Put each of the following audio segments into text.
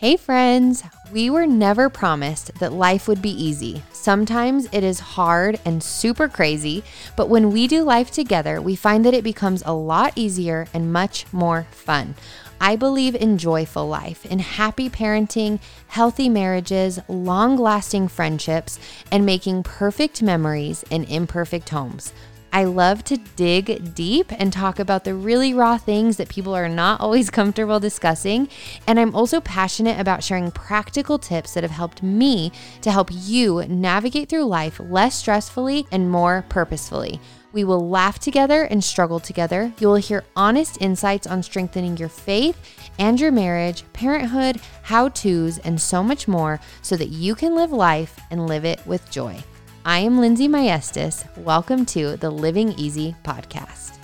Hey, friends! We were never promised that life would be easy. Sometimes it is hard and super crazy, but when we do life together, we find that it becomes a lot easier and much more fun. I believe in joyful life, in happy parenting, healthy marriages, long lasting friendships, and making perfect memories in imperfect homes. I love to dig deep and talk about the really raw things that people are not always comfortable discussing. And I'm also passionate about sharing practical tips that have helped me to help you navigate through life less stressfully and more purposefully. We will laugh together and struggle together. You will hear honest insights on strengthening your faith and your marriage, parenthood, how to's, and so much more so that you can live life and live it with joy. I am Lindsay Maestas. Welcome to the Living Easy podcast.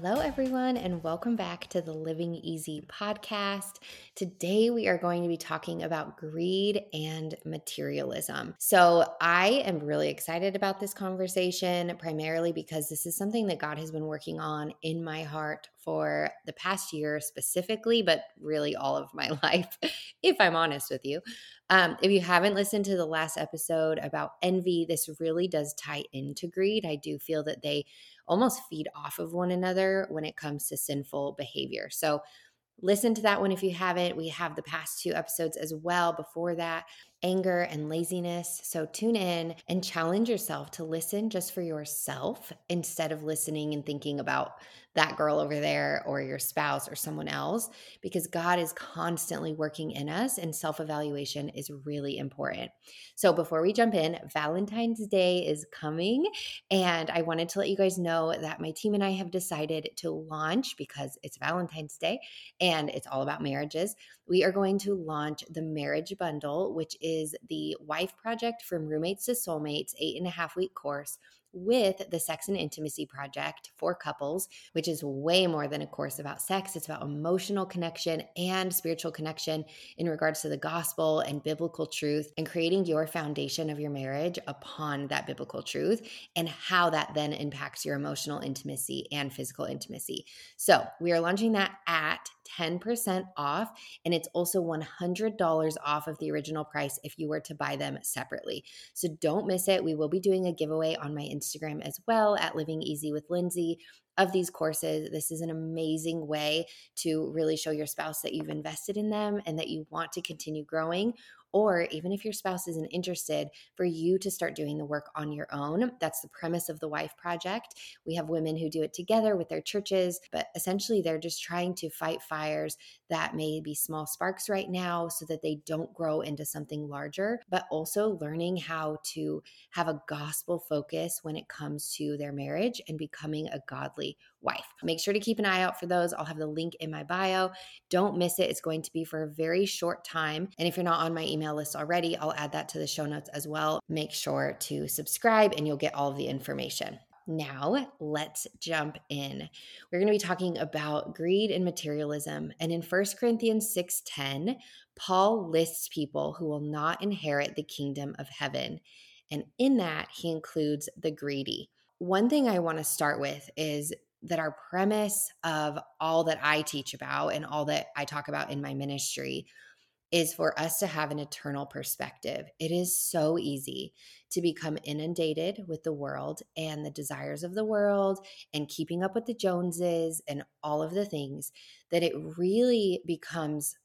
Hello, everyone, and welcome back to the Living Easy podcast. Today, we are going to be talking about greed and materialism. So, I am really excited about this conversation, primarily because this is something that God has been working on in my heart for the past year specifically, but really all of my life, if I'm honest with you. Um, if you haven't listened to the last episode about envy, this really does tie into greed. I do feel that they almost feed off of one another when it comes to sinful behavior. So, listen to that one if you haven't. We have the past two episodes as well before that anger and laziness. So tune in and challenge yourself to listen just for yourself instead of listening and thinking about that girl over there or your spouse or someone else because God is constantly working in us and self evaluation is really important. So, before we jump in, Valentine's Day is coming. And I wanted to let you guys know that my team and I have decided to launch because it's Valentine's Day and it's all about marriages. We are going to launch the Marriage Bundle, which is the Wife Project from Roommates to Soulmates eight and a half week course with the Sex and Intimacy Project for couples, which is way more than a course about sex. It's about emotional connection and spiritual connection in regards to the gospel and biblical truth and creating your foundation of your marriage upon that biblical truth and how that then impacts your emotional intimacy and physical intimacy. So, we are launching that at 10% off, and it's also $100 off of the original price if you were to buy them separately. So don't miss it. We will be doing a giveaway on my Instagram as well at Living Easy with Lindsay of these courses. This is an amazing way to really show your spouse that you've invested in them and that you want to continue growing or even if your spouse isn't interested, for you to start doing the work on your own. That's the premise of the Wife Project. We have women who do it together with their churches, but essentially they're just trying to fight fires that may be small sparks right now so that they don't grow into something larger, but also learning how to have a gospel focus when it comes to their marriage and becoming a godly wife. Make sure to keep an eye out for those. I'll have the link in my bio. Don't miss it. It's going to be for a very short time. And if you're not on my email list already, I'll add that to the show notes as well. Make sure to subscribe and you'll get all of the information. Now, let's jump in. We're going to be talking about greed and materialism. And in 1 Corinthians 6:10, Paul lists people who will not inherit the kingdom of heaven. And in that, he includes the greedy. One thing I want to start with is that our premise of all that I teach about and all that I talk about in my ministry is for us to have an eternal perspective. It is so easy to become inundated with the world and the desires of the world and keeping up with the Joneses and all of the things that it really becomes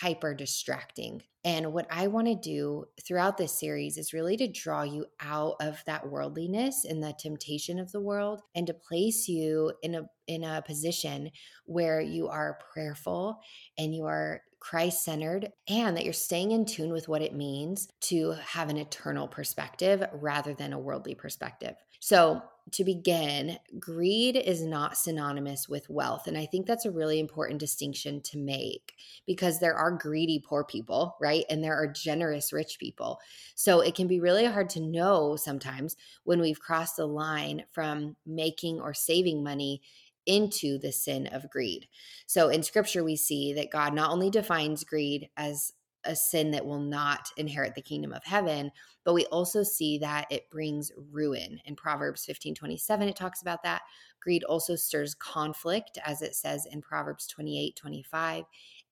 hyper distracting. And what I want to do throughout this series is really to draw you out of that worldliness and the temptation of the world and to place you in a in a position where you are prayerful and you are Christ centered and that you're staying in tune with what it means to have an eternal perspective rather than a worldly perspective. So, to begin, greed is not synonymous with wealth. And I think that's a really important distinction to make because there are greedy poor people, right? And there are generous rich people. So it can be really hard to know sometimes when we've crossed the line from making or saving money into the sin of greed. So in scripture, we see that God not only defines greed as a sin that will not inherit the kingdom of heaven but we also see that it brings ruin. In proverbs 15 27 it talks about that. Greed also stirs conflict as it says in proverbs 28 25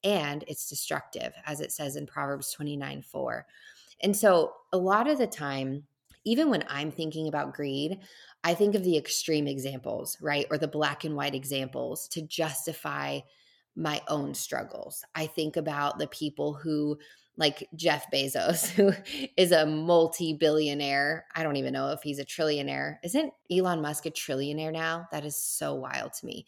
and it's destructive as it says in proverbs 29 4 and so a lot of the time even when i'm thinking about greed i think of the extreme examples right or the black and white examples to justify my own struggles. I think about the people who, like Jeff Bezos, who is a multi billionaire. I don't even know if he's a trillionaire. Isn't Elon Musk a trillionaire now? That is so wild to me.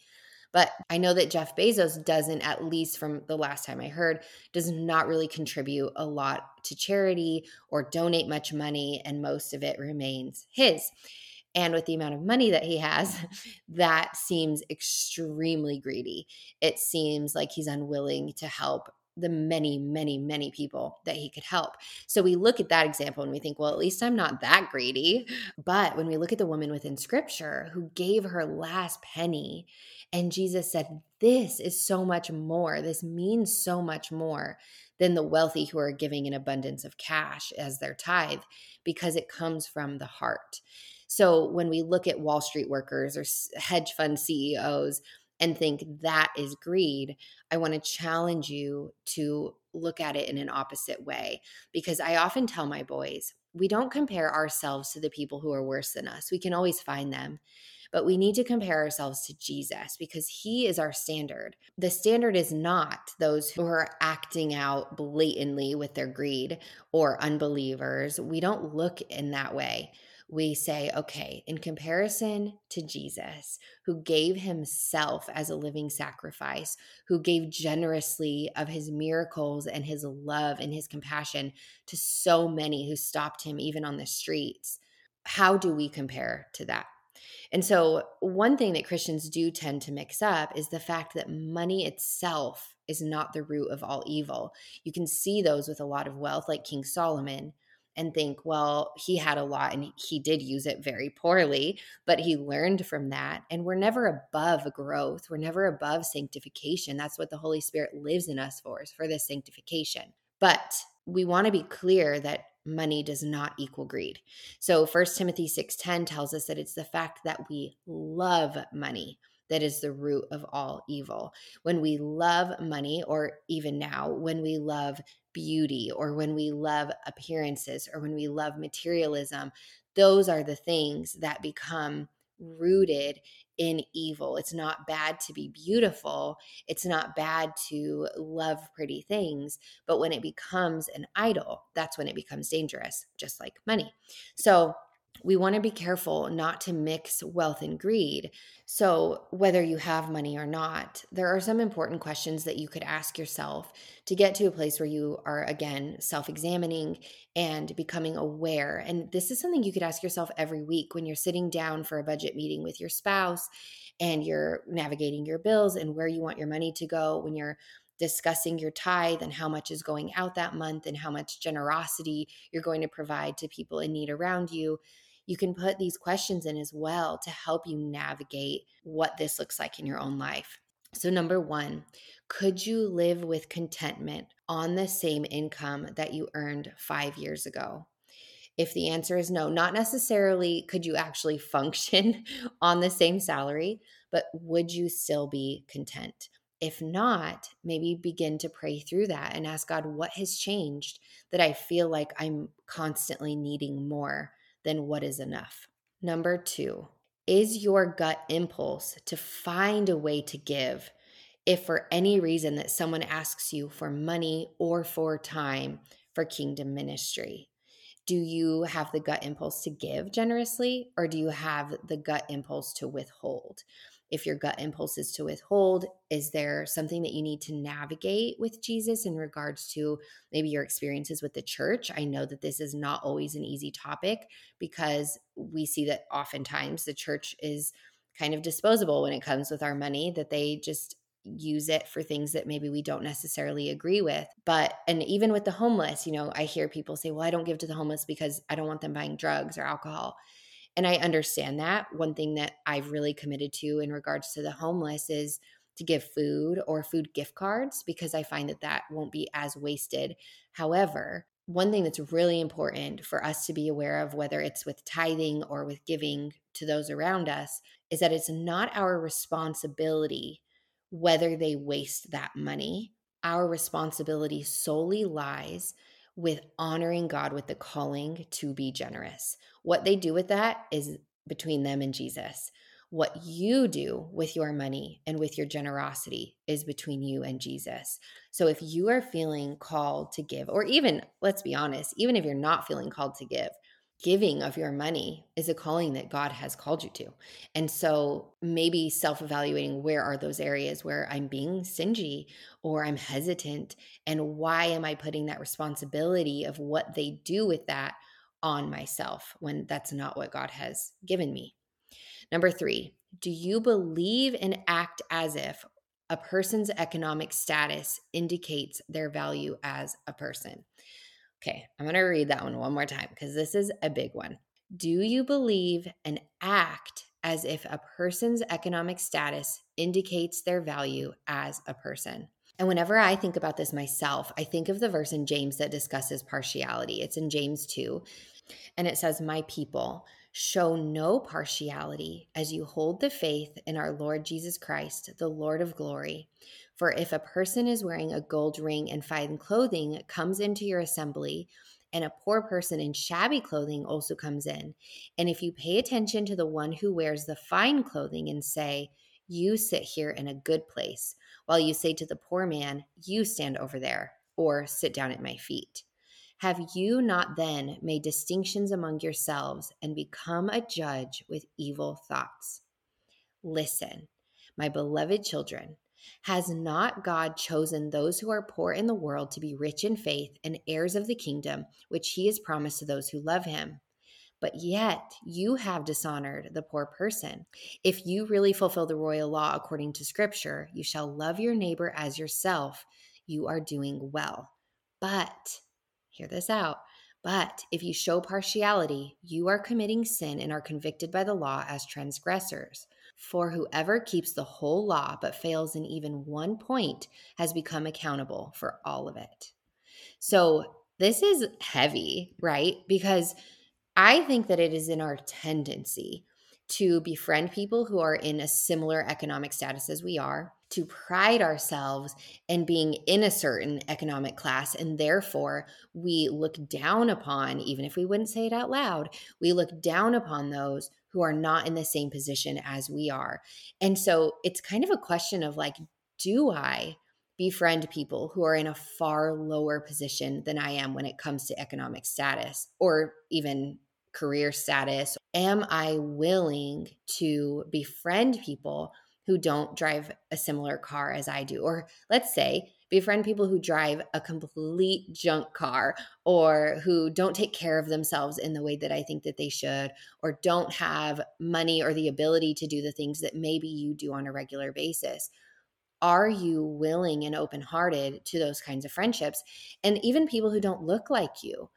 But I know that Jeff Bezos doesn't, at least from the last time I heard, does not really contribute a lot to charity or donate much money, and most of it remains his. And with the amount of money that he has, that seems extremely greedy. It seems like he's unwilling to help the many, many, many people that he could help. So we look at that example and we think, well, at least I'm not that greedy. But when we look at the woman within scripture who gave her last penny, and Jesus said, This is so much more, this means so much more than the wealthy who are giving an abundance of cash as their tithe because it comes from the heart. So when we look at Wall Street workers or hedge fund CEOs and think that is greed, I want to challenge you to look at it in an opposite way because I often tell my boys, we don't compare ourselves to the people who are worse than us. We can always find them but we need to compare ourselves to Jesus because he is our standard. The standard is not those who are acting out blatantly with their greed or unbelievers. We don't look in that way we say, okay, in comparison to Jesus, who gave himself as a living sacrifice, who gave generously of his miracles and his love and his compassion to so many who stopped him even on the streets, how do we compare to that? And so, one thing that Christians do tend to mix up is the fact that money itself is not the root of all evil. You can see those with a lot of wealth, like King Solomon, and think, well, he had a lot and he did use it very poorly, but he learned from that. And we're never above growth, we're never above sanctification. That's what the Holy Spirit lives in us for, is for this sanctification. But we want to be clear that money does not equal greed. So 1 Timothy 6:10 tells us that it's the fact that we love money that is the root of all evil. When we love money, or even now, when we love beauty, or when we love appearances, or when we love materialism, those are the things that become rooted in evil. It's not bad to be beautiful. It's not bad to love pretty things. But when it becomes an idol, that's when it becomes dangerous, just like money. So, we want to be careful not to mix wealth and greed. So, whether you have money or not, there are some important questions that you could ask yourself to get to a place where you are, again, self examining and becoming aware. And this is something you could ask yourself every week when you're sitting down for a budget meeting with your spouse and you're navigating your bills and where you want your money to go, when you're discussing your tithe and how much is going out that month and how much generosity you're going to provide to people in need around you you can put these questions in as well to help you navigate what this looks like in your own life. So, number one, could you live with contentment on the same income that you earned five years ago? If the answer is no, not necessarily could you actually function on the same salary, but would you still be content? If not, maybe begin to pray through that and ask God, what has changed that I feel like I'm constantly needing more? Than what is enough. Number two, is your gut impulse to find a way to give if for any reason that someone asks you for money or for time for kingdom ministry? Do you have the gut impulse to give generously or do you have the gut impulse to withhold? If your gut impulse is to withhold is there something that you need to navigate with jesus in regards to maybe your experiences with the church i know that this is not always an easy topic because we see that oftentimes the church is kind of disposable when it comes with our money that they just use it for things that maybe we don't necessarily agree with. But, and even with the homeless, you know, I hear people say, well, I don't give to the homeless because I don't want them buying drugs or alcohol. And I understand that. One thing that I've really committed to in regards to the homeless is to give food or food gift cards because I find that that won't be as wasted. However, one thing that's really important for us to be aware of, whether it's with tithing or with giving to those around us, is that it's not our responsibility whether they waste that money. Our responsibility solely lies with honoring God with the calling to be generous. What they do with that is between them and Jesus. What you do with your money and with your generosity is between you and Jesus. So if you are feeling called to give, or even, let's be honest, even if you're not feeling called to give, giving of your money is a calling that God has called you to. And so maybe self evaluating where are those areas where I'm being stingy or I'm hesitant, and why am I putting that responsibility of what they do with that on myself when that's not what God has given me? Number three, do you believe and act as if a person's economic status indicates their value as a person? Okay, I'm going to read that one one more time because this is a big one. Do you believe and act as if a person's economic status indicates their value as a person? And whenever I think about this myself, I think of the verse in James that discusses partiality. It's in James 2, and it says, My people, show no partiality as you hold the faith in our Lord Jesus Christ, the Lord of glory. For if a person is wearing a gold ring and fine clothing comes into your assembly, and a poor person in shabby clothing also comes in, and if you pay attention to the one who wears the fine clothing and say, You sit here in a good place, while you say to the poor man, You stand over there, or sit down at my feet. Have you not then made distinctions among yourselves and become a judge with evil thoughts? Listen, my beloved children, has not God chosen those who are poor in the world to be rich in faith and heirs of the kingdom, which he has promised to those who love him? But yet you have dishonored the poor person. If you really fulfill the royal law according to scripture, you shall love your neighbor as yourself. You are doing well. But Hear this out. But if you show partiality, you are committing sin and are convicted by the law as transgressors. For whoever keeps the whole law but fails in even one point has become accountable for all of it. So this is heavy, right? Because I think that it is in our tendency to befriend people who are in a similar economic status as we are, to pride ourselves in being in a certain economic class. And therefore, we look down upon, even if we wouldn't say it out loud, we look down upon those who are not in the same position as we are. And so it's kind of a question of like, do I befriend people who are in a far lower position than I am when it comes to economic status or even career status? Am I willing to befriend people who don't drive a similar car as I do? Or let's say, befriend people who drive a complete junk car or who don't take care of themselves in the way that I think that they should or don't have money or the ability to do the things that maybe you do on a regular basis. Are you willing and open hearted to those kinds of friendships? And even people who don't look like you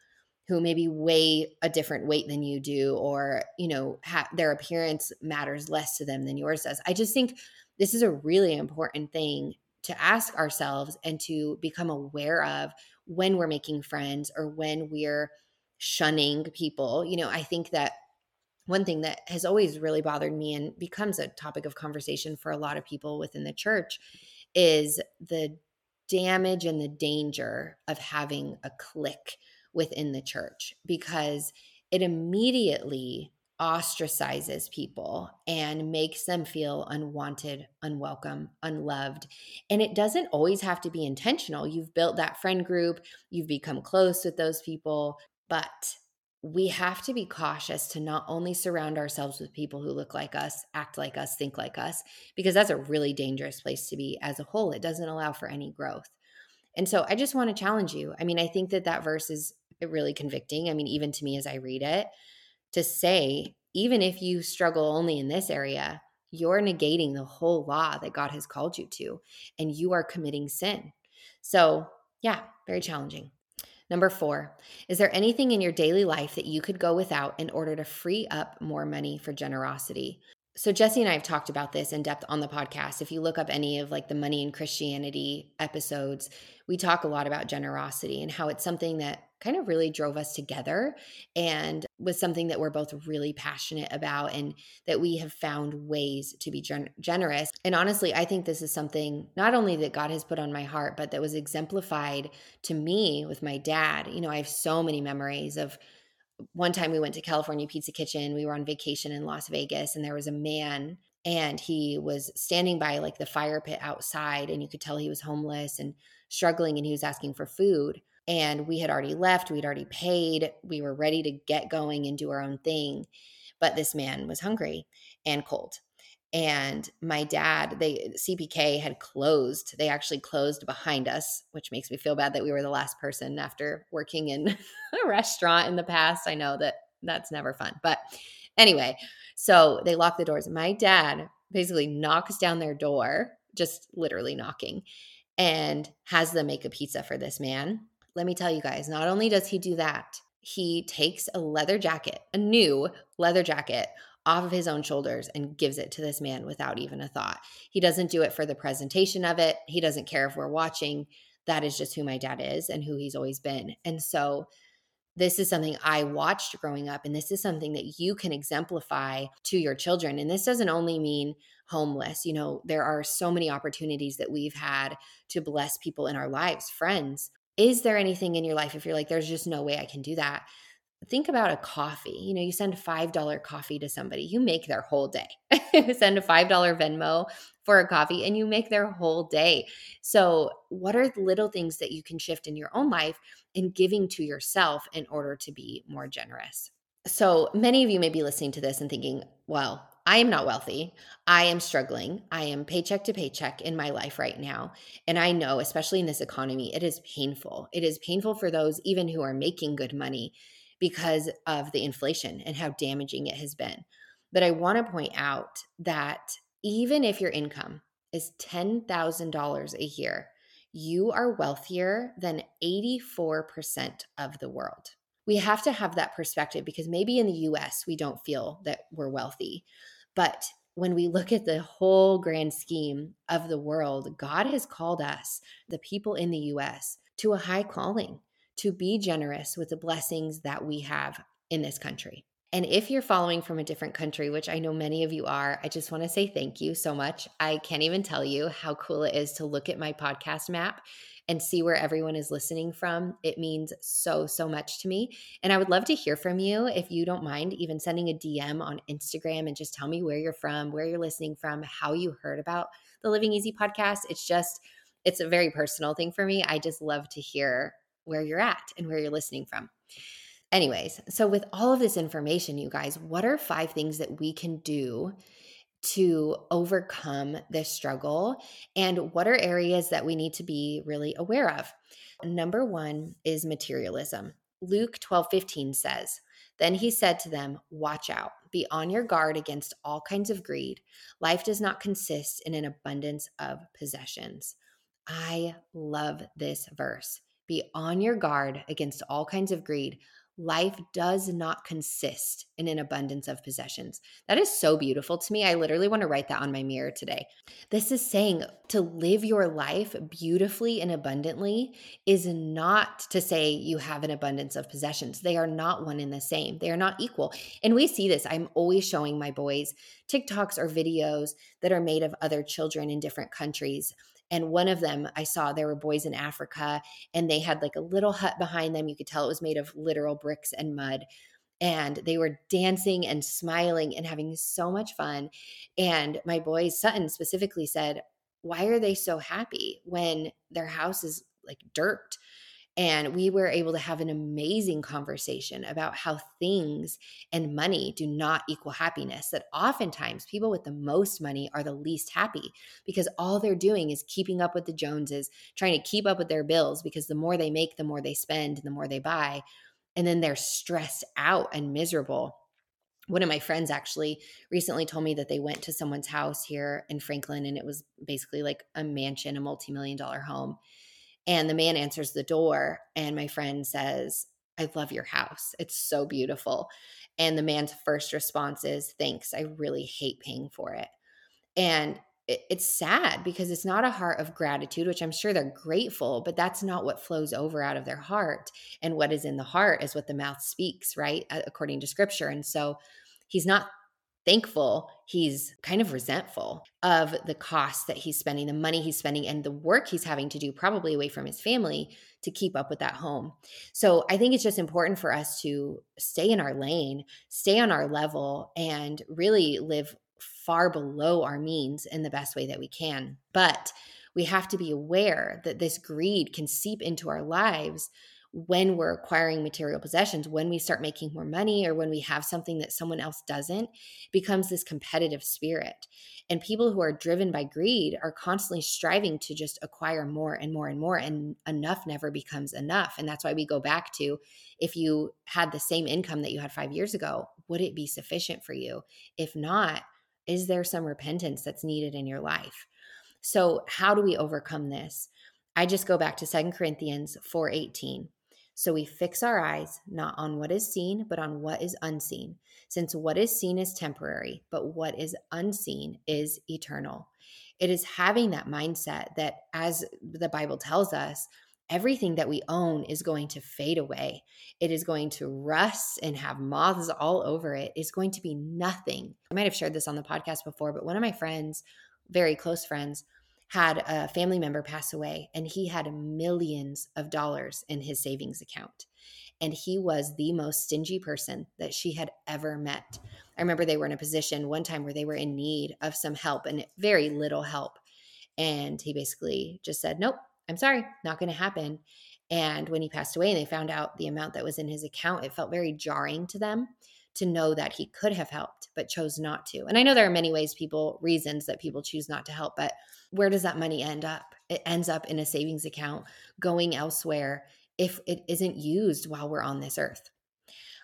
who maybe weigh a different weight than you do or you know ha- their appearance matters less to them than yours does i just think this is a really important thing to ask ourselves and to become aware of when we're making friends or when we're shunning people. You know i think that one thing that has always really bothered me and becomes a topic of conversation for a lot of people within the church is the damage and the danger of having a clique within the church because it immediately ostracizes people and makes them feel unwanted, unwelcome, unloved. And it doesn't always have to be intentional. You've built that friend group, you've become close with those people, but we have to be cautious to not only surround ourselves with people who look like us, act like us, think like us, because that's a really dangerous place to be as a whole. It doesn't allow for any growth. And so I just want to challenge you. I mean, I think that that verse is really convicting. I mean, even to me as I read it, to say, even if you struggle only in this area, you're negating the whole law that God has called you to, and you are committing sin. So, yeah, very challenging. Number four, is there anything in your daily life that you could go without in order to free up more money for generosity? So Jesse and I have talked about this in depth on the podcast. If you look up any of like the money and Christianity episodes, we talk a lot about generosity and how it's something that kind of really drove us together and was something that we're both really passionate about and that we have found ways to be gen- generous. And honestly, I think this is something not only that God has put on my heart, but that was exemplified to me with my dad. You know, I have so many memories of one time we went to California Pizza Kitchen. We were on vacation in Las Vegas, and there was a man, and he was standing by like the fire pit outside, and you could tell he was homeless and struggling, and he was asking for food. And we had already left, we'd already paid, we were ready to get going and do our own thing. But this man was hungry and cold and my dad they cpk had closed they actually closed behind us which makes me feel bad that we were the last person after working in a restaurant in the past. I know that that's never fun but anyway so they locked the doors. My dad basically knocks down their door just literally knocking and has them make a pizza for this man. Let me tell you guys not only does he do that he takes a leather jacket a new leather jacket off of his own shoulders and gives it to this man without even a thought. He doesn't do it for the presentation of it. He doesn't care if we're watching. That is just who my dad is and who he's always been. And so this is something I watched growing up, and this is something that you can exemplify to your children. And this doesn't only mean homeless. You know, there are so many opportunities that we've had to bless people in our lives, friends. Is there anything in your life if you're like, there's just no way I can do that? Think about a coffee. You know, you send a $5 coffee to somebody, you make their whole day. send a $5 Venmo for a coffee and you make their whole day. So, what are the little things that you can shift in your own life in giving to yourself in order to be more generous? So, many of you may be listening to this and thinking, well, I am not wealthy. I am struggling. I am paycheck to paycheck in my life right now. And I know, especially in this economy, it is painful. It is painful for those even who are making good money because of the inflation and how damaging it has been. But I want to point out that even if your income is $10,000 a year, you are wealthier than 84% of the world. We have to have that perspective because maybe in the US we don't feel that we're wealthy. But when we look at the whole grand scheme of the world, God has called us, the people in the US, to a high calling to be generous with the blessings that we have in this country. And if you're following from a different country, which I know many of you are, I just want to say thank you so much. I can't even tell you how cool it is to look at my podcast map and see where everyone is listening from. It means so, so much to me. And I would love to hear from you if you don't mind even sending a DM on Instagram and just tell me where you're from, where you're listening from, how you heard about the Living Easy podcast. It's just, it's a very personal thing for me. I just love to hear where you're at and where you're listening from. Anyways, so with all of this information, you guys, what are five things that we can do to overcome this struggle? And what are areas that we need to be really aware of? Number one is materialism. Luke 12 15 says, Then he said to them, Watch out, be on your guard against all kinds of greed. Life does not consist in an abundance of possessions. I love this verse be on your guard against all kinds of greed. Life does not consist in an abundance of possessions. That is so beautiful to me. I literally want to write that on my mirror today. This is saying to live your life beautifully and abundantly is not to say you have an abundance of possessions. They are not one and the same, they are not equal. And we see this. I'm always showing my boys TikToks or videos that are made of other children in different countries and one of them I saw there were boys in Africa and they had like a little hut behind them. You could tell it was made of literal bricks and mud. And they were dancing and smiling and having so much fun. And my boy Sutton specifically said, Why are they so happy when their house is like dirt? And we were able to have an amazing conversation about how things and money do not equal happiness. That oftentimes people with the most money are the least happy because all they're doing is keeping up with the Joneses, trying to keep up with their bills because the more they make, the more they spend, and the more they buy. And then they're stressed out and miserable. One of my friends actually recently told me that they went to someone's house here in Franklin and it was basically like a mansion, a multi million dollar home and the man answers the door, and my friend says, I love your house. It's so beautiful. And the man's first response is, Thanks. I really hate paying for it. And it, it's sad because it's not a heart of gratitude, which I'm sure they're grateful, but that's not what flows over out of their heart. And what is in the heart is what the mouth speaks, right? According to scripture. And so he's not thankful, he's kind of resentful of the cost that he's spending, the money he's spending, and the work he's having to do, probably away from his family, to keep up with that home. So I think it's just important for us to stay in our lane, stay on our level, and really live far below our means in the best way that we can. But we have to be aware that this greed can seep into our lives when we're acquiring material possessions, when we start making more money or when we have something that someone else doesn't, becomes this competitive spirit. And people who are driven by greed are constantly striving to just acquire more and more and more, and enough never becomes enough. And that's why we go back to if you had the same income that you had five years ago, would it be sufficient for you? If not, is there some repentance that's needed in your life? So, how do we overcome this? I just go back to Second Corinthians 4:18. So we fix our eyes not on what is seen, but on what is unseen, since what is seen is temporary, but what is unseen is eternal. It is having that mindset that, as the Bible tells us, everything that we own is going to fade away. It is going to rust and have moths all over it. It's going to be nothing. I might have shared this on the podcast before, but one of my friends, very close friends, had a family member pass away and he had millions of dollars in his savings account. And he was the most stingy person that she had ever met. I remember they were in a position one time where they were in need of some help and very little help. And he basically just said, Nope, I'm sorry, not going to happen. And when he passed away and they found out the amount that was in his account, it felt very jarring to them to know that he could have helped but chose not to. And I know there are many ways people, reasons that people choose not to help, but where does that money end up? It ends up in a savings account going elsewhere if it isn't used while we're on this earth.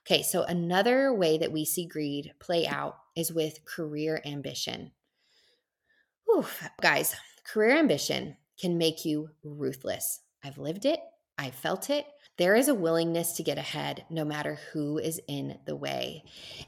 Okay, so another way that we see greed play out is with career ambition. Whew, guys, career ambition can make you ruthless. I've lived it, I've felt it, there is a willingness to get ahead no matter who is in the way.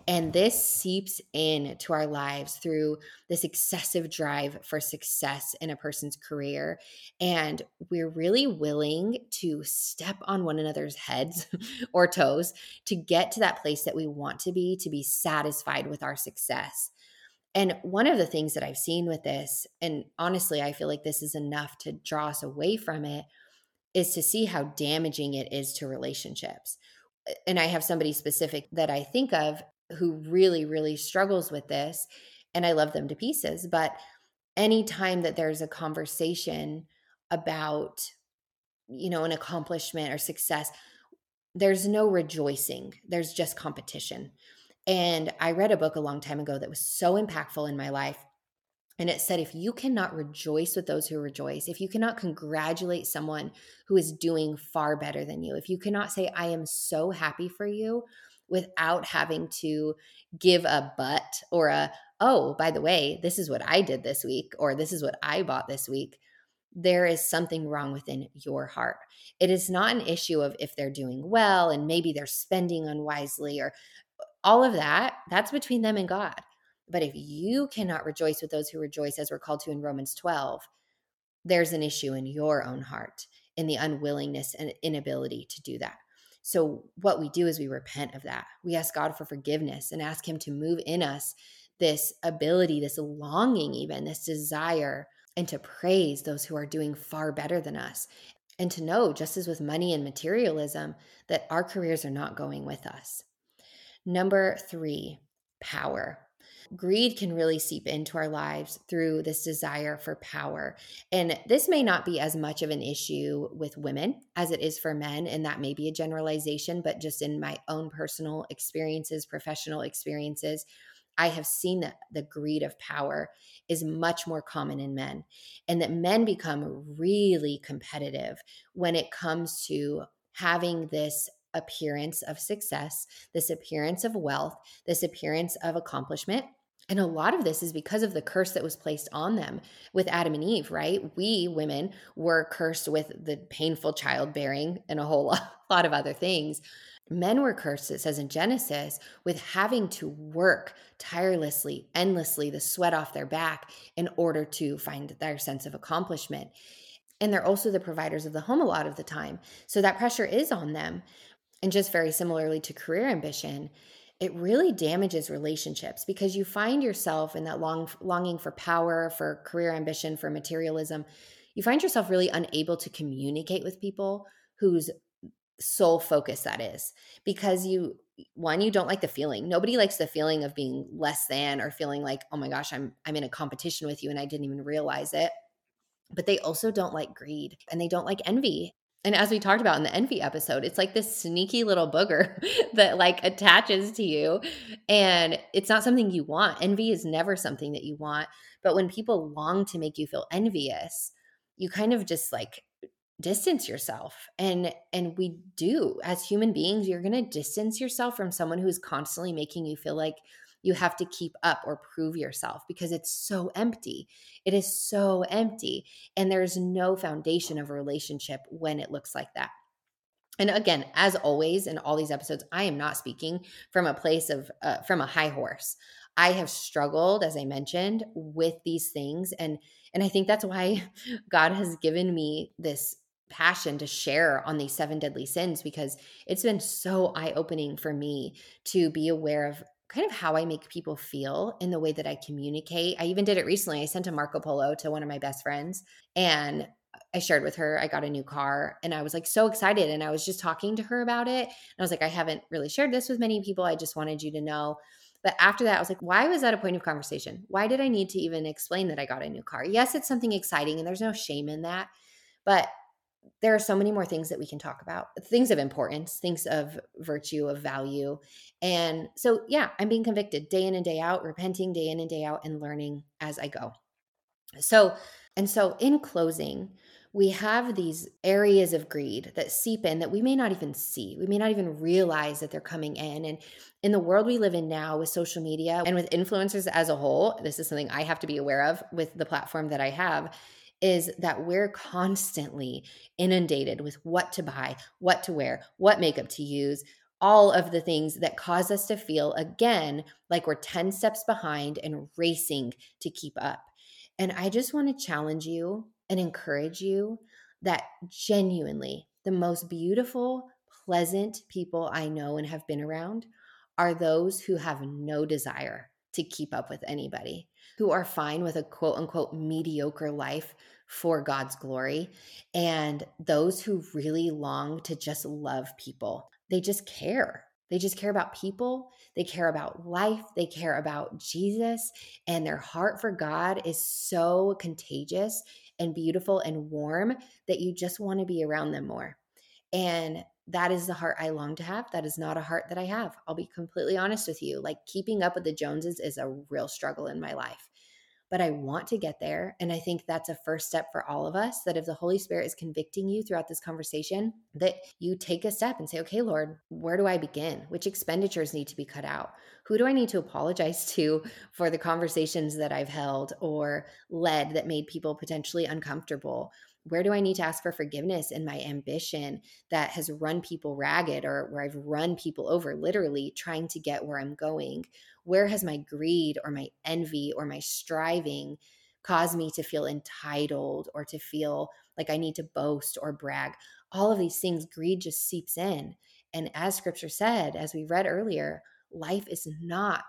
And this seeps in to our lives through this excessive drive for success in a person's career. And we're really willing to step on one another's heads or toes to get to that place that we want to be, to be satisfied with our success. And one of the things that I've seen with this, and honestly, I feel like this is enough to draw us away from it is to see how damaging it is to relationships. And I have somebody specific that I think of who really, really struggles with this. And I love them to pieces. But anytime that there's a conversation about, you know, an accomplishment or success, there's no rejoicing, there's just competition. And I read a book a long time ago that was so impactful in my life and it said, if you cannot rejoice with those who rejoice, if you cannot congratulate someone who is doing far better than you, if you cannot say, I am so happy for you without having to give a but or a, oh, by the way, this is what I did this week, or this is what I bought this week, there is something wrong within your heart. It is not an issue of if they're doing well and maybe they're spending unwisely or uh, all of that. That's between them and God. But if you cannot rejoice with those who rejoice, as we're called to in Romans 12, there's an issue in your own heart in the unwillingness and inability to do that. So, what we do is we repent of that. We ask God for forgiveness and ask Him to move in us this ability, this longing, even this desire, and to praise those who are doing far better than us. And to know, just as with money and materialism, that our careers are not going with us. Number three, power greed can really seep into our lives through this desire for power. And this may not be as much of an issue with women as it is for men. And that may be a generalization, but just in my own personal experiences, professional experiences, I have seen that the greed of power is much more common in men, and that men become really competitive when it comes to having this appearance of success, this appearance of wealth, this appearance of accomplishment. And a lot of this is because of the curse that was placed on them with Adam and Eve, right? We women were cursed with the painful childbearing and a whole lot of other things. Men were cursed, it says in Genesis, with having to work tirelessly, endlessly, the sweat off their back in order to find their sense of accomplishment. And they're also the providers of the home a lot of the time. So that pressure is on them. And just very similarly to career ambition, it really damages relationships because you find yourself in that long longing for power, for career ambition, for materialism. You find yourself really unable to communicate with people whose sole focus that is because you one you don't like the feeling. Nobody likes the feeling of being less than or feeling like oh my gosh i'm i'm in a competition with you and i didn't even realize it. But they also don't like greed and they don't like envy and as we talked about in the envy episode it's like this sneaky little booger that like attaches to you and it's not something you want. Envy is never something that you want but when people long to make you feel envious you kind of just like distance yourself and and we do. As human beings you're going to distance yourself from someone who's constantly making you feel like you have to keep up or prove yourself because it's so empty. It is so empty and there's no foundation of a relationship when it looks like that. And again as always in all these episodes i am not speaking from a place of uh, from a high horse. I have struggled as i mentioned with these things and and i think that's why god has given me this passion to share on these seven deadly sins because it's been so eye opening for me to be aware of kind of how I make people feel in the way that I communicate. I even did it recently. I sent a Marco Polo to one of my best friends and I shared with her I got a new car and I was like so excited and I was just talking to her about it. And I was like I haven't really shared this with many people. I just wanted you to know. But after that I was like why was that a point of conversation? Why did I need to even explain that I got a new car? Yes, it's something exciting and there's no shame in that. But there are so many more things that we can talk about things of importance things of virtue of value and so yeah i'm being convicted day in and day out repenting day in and day out and learning as i go so and so in closing we have these areas of greed that seep in that we may not even see. We may not even realize that they're coming in. And in the world we live in now with social media and with influencers as a whole, this is something I have to be aware of with the platform that I have is that we're constantly inundated with what to buy, what to wear, what makeup to use, all of the things that cause us to feel again like we're 10 steps behind and racing to keep up. And I just want to challenge you and encourage you that genuinely the most beautiful, pleasant people I know and have been around are those who have no desire to keep up with anybody, who are fine with a quote unquote mediocre life for God's glory, and those who really long to just love people. They just care. They just care about people. They care about life. They care about Jesus. And their heart for God is so contagious and beautiful and warm that you just want to be around them more. And that is the heart I long to have. That is not a heart that I have. I'll be completely honest with you. Like keeping up with the Joneses is a real struggle in my life but I want to get there. And I think that's a first step for all of us that if the Holy Spirit is convicting you throughout this conversation, that you take a step and say, okay, Lord, where do I begin? Which expenditures need to be cut out? Who do I need to apologize to for the conversations that I've held or led that made people potentially uncomfortable? Where do I need to ask for forgiveness in my ambition that has run people ragged or where I've run people over, literally trying to get where I'm going? Where has my greed or my envy or my striving caused me to feel entitled or to feel like I need to boast or brag? All of these things, greed just seeps in. And as scripture said, as we read earlier, life is not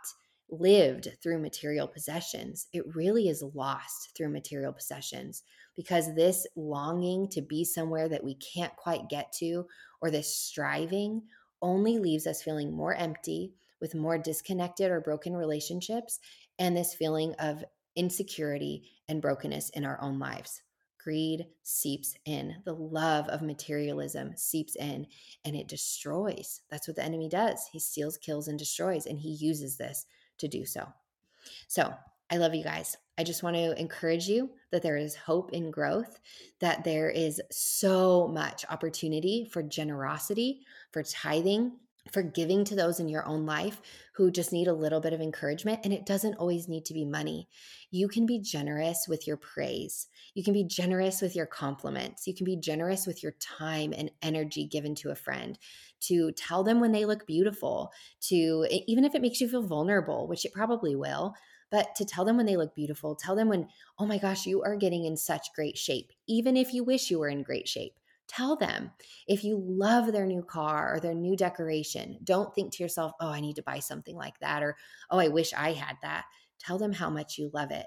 lived through material possessions. It really is lost through material possessions because this longing to be somewhere that we can't quite get to or this striving only leaves us feeling more empty with more disconnected or broken relationships and this feeling of insecurity and brokenness in our own lives. Greed seeps in. The love of materialism seeps in and it destroys. That's what the enemy does. He steals, kills, and destroys, and he uses this to do so. So I love you guys. I just want to encourage you that there is hope in growth, that there is so much opportunity for generosity, for tithing, for giving to those in your own life who just need a little bit of encouragement. And it doesn't always need to be money. You can be generous with your praise. You can be generous with your compliments. You can be generous with your time and energy given to a friend to tell them when they look beautiful, to even if it makes you feel vulnerable, which it probably will. But to tell them when they look beautiful, tell them when, oh my gosh, you are getting in such great shape, even if you wish you were in great shape Tell them if you love their new car or their new decoration. Don't think to yourself, oh, I need to buy something like that, or oh, I wish I had that. Tell them how much you love it.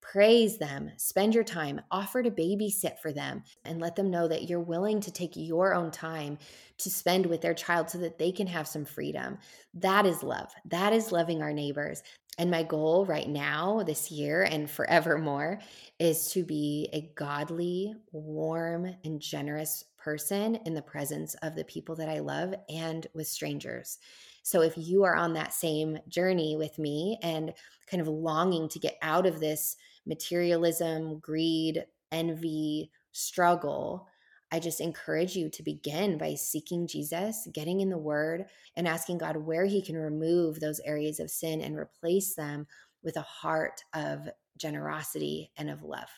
Praise them, spend your time, offer to babysit for them, and let them know that you're willing to take your own time to spend with their child so that they can have some freedom. That is love. That is loving our neighbors. And my goal right now, this year, and forevermore is to be a godly, warm, and generous person in the presence of the people that I love and with strangers. So if you are on that same journey with me and kind of longing to get out of this materialism, greed, envy, struggle, I just encourage you to begin by seeking Jesus, getting in the word, and asking God where He can remove those areas of sin and replace them with a heart of generosity and of love.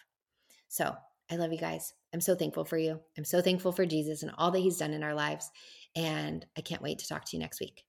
So I love you guys. I'm so thankful for you. I'm so thankful for Jesus and all that He's done in our lives. And I can't wait to talk to you next week.